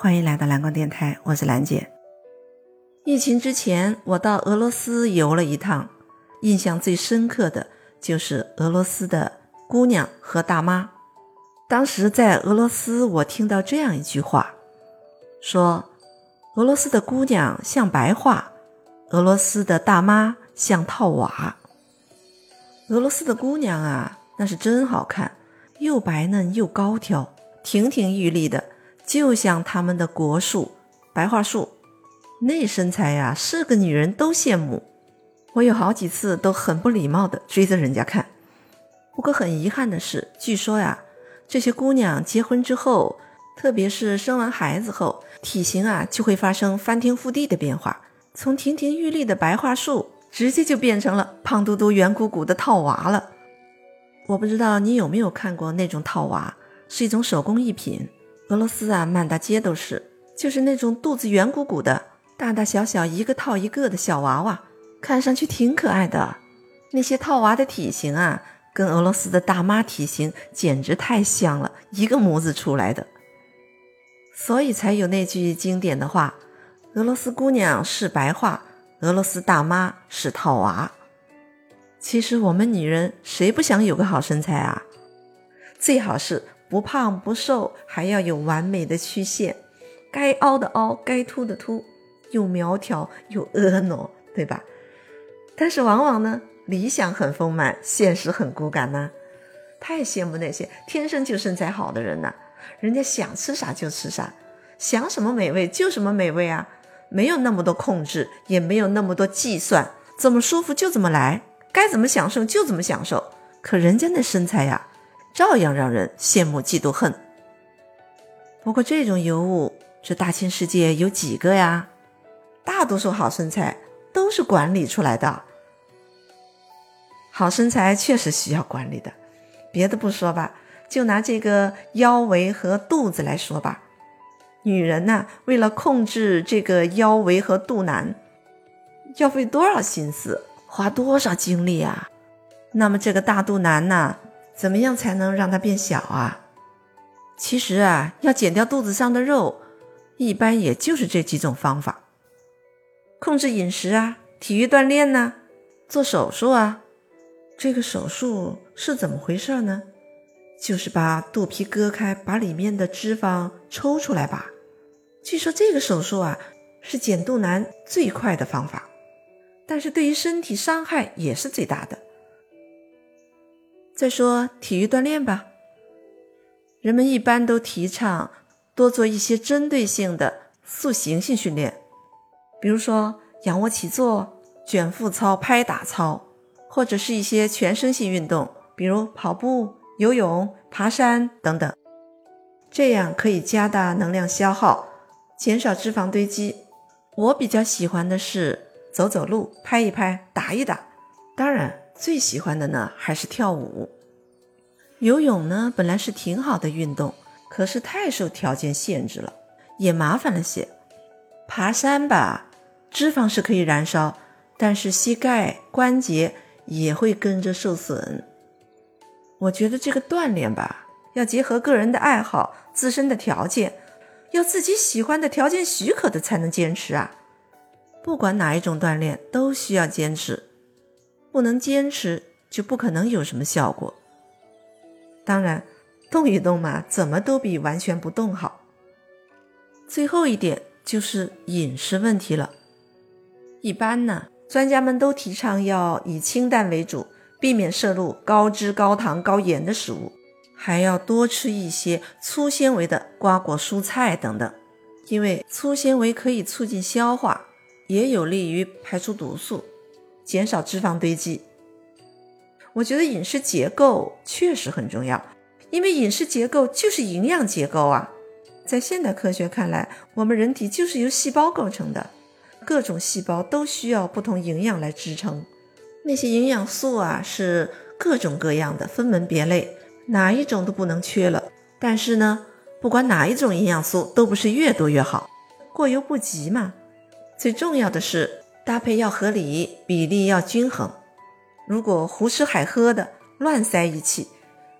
欢迎来到蓝光电台，我是兰姐。疫情之前，我到俄罗斯游了一趟，印象最深刻的就是俄罗斯的姑娘和大妈。当时在俄罗斯，我听到这样一句话，说俄罗斯的姑娘像白桦，俄罗斯的大妈像套娃。俄罗斯的姑娘啊，那是真好看，又白嫩又高挑，亭亭玉立的。就像他们的国树白桦树，那身材呀，是个女人都羡慕。我有好几次都很不礼貌的追着人家看。不过很遗憾的是，据说呀，这些姑娘结婚之后，特别是生完孩子后，体型啊就会发生翻天覆地的变化，从亭亭玉立的白桦树，直接就变成了胖嘟嘟、圆鼓鼓的套娃了。我不知道你有没有看过那种套娃，是一种手工艺品。俄罗斯啊，满大街都是，就是那种肚子圆鼓鼓的，大大小小一个套一个的小娃娃，看上去挺可爱的。那些套娃的体型啊，跟俄罗斯的大妈体型简直太像了，一个模子出来的。所以才有那句经典的话：“俄罗斯姑娘是白话，俄罗斯大妈是套娃。”其实我们女人谁不想有个好身材啊？最好是。不胖不瘦，还要有完美的曲线，该凹的凹，该凸的凸，又苗条又婀娜，对吧？但是往往呢，理想很丰满，现实很骨感呢。太羡慕那些天生就身材好的人了，人家想吃啥就吃啥，想什么美味就什么美味啊，没有那么多控制，也没有那么多计算，怎么舒服就怎么来，该怎么享受就怎么享受。可人家那身材呀。照样让人羡慕嫉妒恨。不过这种尤物，这大千世界有几个呀？大多数好身材都是管理出来的。好身材确实需要管理的。别的不说吧，就拿这个腰围和肚子来说吧。女人呐，为了控制这个腰围和肚腩，要费多少心思，花多少精力啊？那么这个大肚腩呢？怎么样才能让它变小啊？其实啊，要减掉肚子上的肉，一般也就是这几种方法：控制饮食啊，体育锻炼呢，做手术啊。这个手术是怎么回事呢？就是把肚皮割开，把里面的脂肪抽出来吧。据说这个手术啊，是减肚腩最快的方法，但是对于身体伤害也是最大的。再说体育锻炼吧，人们一般都提倡多做一些针对性的塑形性训练，比如说仰卧起坐、卷腹操、拍打操，或者是一些全身性运动，比如跑步、游泳、爬山等等。这样可以加大能量消耗，减少脂肪堆积。我比较喜欢的是走走路、拍一拍、打一打，当然。最喜欢的呢还是跳舞，游泳呢本来是挺好的运动，可是太受条件限制了，也麻烦了些。爬山吧，脂肪是可以燃烧，但是膝盖关节也会跟着受损。我觉得这个锻炼吧，要结合个人的爱好、自身的条件，要自己喜欢的条件许可的才能坚持啊。不管哪一种锻炼，都需要坚持。不能坚持，就不可能有什么效果。当然，动一动嘛，怎么都比完全不动好。最后一点就是饮食问题了。一般呢，专家们都提倡要以清淡为主，避免摄入高脂、高糖、高盐的食物，还要多吃一些粗纤维的瓜果、蔬菜等等，因为粗纤维可以促进消化，也有利于排出毒素。减少脂肪堆积，我觉得饮食结构确实很重要，因为饮食结构就是营养结构啊。在现代科学看来，我们人体就是由细胞构成的，各种细胞都需要不同营养来支撑。那些营养素啊，是各种各样的，分门别类，哪一种都不能缺了。但是呢，不管哪一种营养素，都不是越多越好，过犹不及嘛。最重要的是。搭配要合理，比例要均衡。如果胡吃海喝的乱塞一气，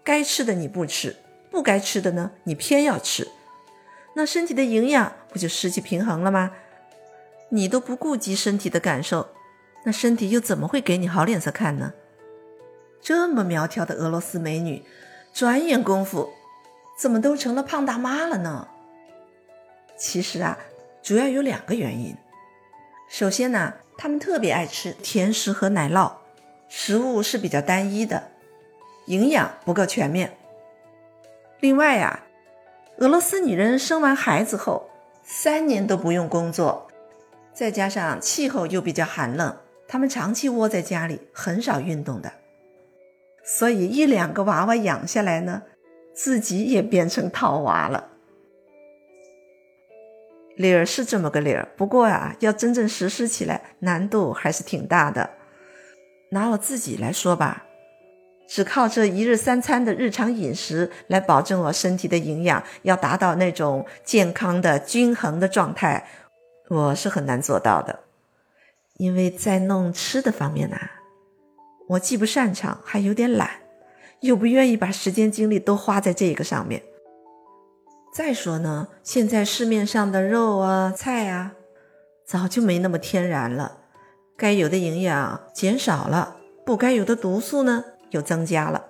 该吃的你不吃，不该吃的呢你偏要吃，那身体的营养不就失去平衡了吗？你都不顾及身体的感受，那身体又怎么会给你好脸色看呢？这么苗条的俄罗斯美女，转眼功夫怎么都成了胖大妈了呢？其实啊，主要有两个原因。首先呢，他们特别爱吃甜食和奶酪，食物是比较单一的，营养不够全面。另外呀，俄罗斯女人生完孩子后三年都不用工作，再加上气候又比较寒冷，她们长期窝在家里，很少运动的。所以一两个娃娃养下来呢，自己也变成套娃了。理儿是这么个理儿，不过啊，要真正实施起来，难度还是挺大的。拿我自己来说吧，只靠这一日三餐的日常饮食来保证我身体的营养，要达到那种健康的均衡的状态，我是很难做到的。因为在弄吃的方面呢。我既不擅长，还有点懒，又不愿意把时间精力都花在这个上面。再说呢，现在市面上的肉啊、菜啊，早就没那么天然了，该有的营养减少了，不该有的毒素呢又增加了。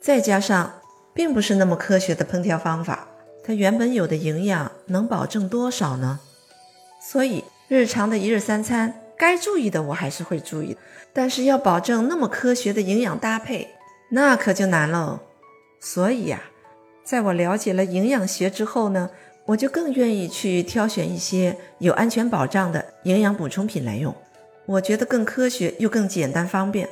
再加上并不是那么科学的烹调方法，它原本有的营养能保证多少呢？所以日常的一日三餐。该注意的我还是会注意，但是要保证那么科学的营养搭配，那可就难喽。所以呀，在我了解了营养学之后呢，我就更愿意去挑选一些有安全保障的营养补充品来用。我觉得更科学又更简单方便。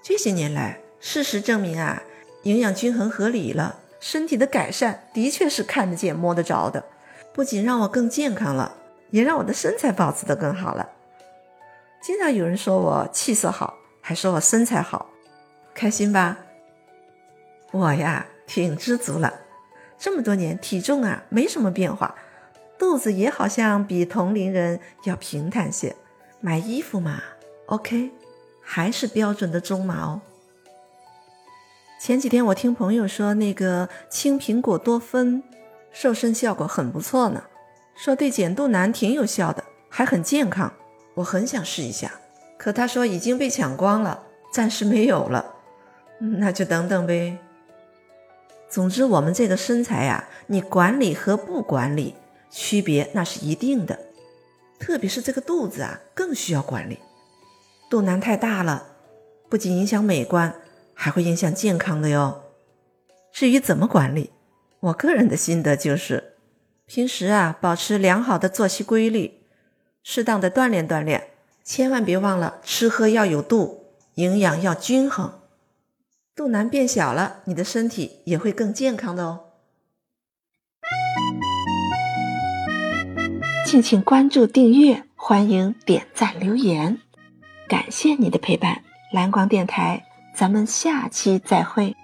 这些年来，事实证明啊，营养均衡合理了，身体的改善的确是看得见摸得着的，不仅让我更健康了，也让我的身材保持得更好了。经常有人说我气色好，还说我身材好，开心吧？我呀，挺知足了。这么多年，体重啊没什么变化，肚子也好像比同龄人要平坦些。买衣服嘛，OK，还是标准的中码哦。前几天我听朋友说，那个青苹果多酚，瘦身效果很不错呢，说对减肚腩挺有效的，还很健康。我很想试一下，可他说已经被抢光了，暂时没有了，那就等等呗。总之，我们这个身材呀，你管理和不管理区别那是一定的，特别是这个肚子啊，更需要管理。肚腩太大了，不仅影响美观，还会影响健康的哟。至于怎么管理，我个人的心得就是，平时啊，保持良好的作息规律。适当的锻炼锻炼，千万别忘了吃喝要有度，营养要均衡。肚腩变小了，你的身体也会更健康的哦。敬请关注订阅，欢迎点赞留言，感谢你的陪伴。蓝光电台，咱们下期再会。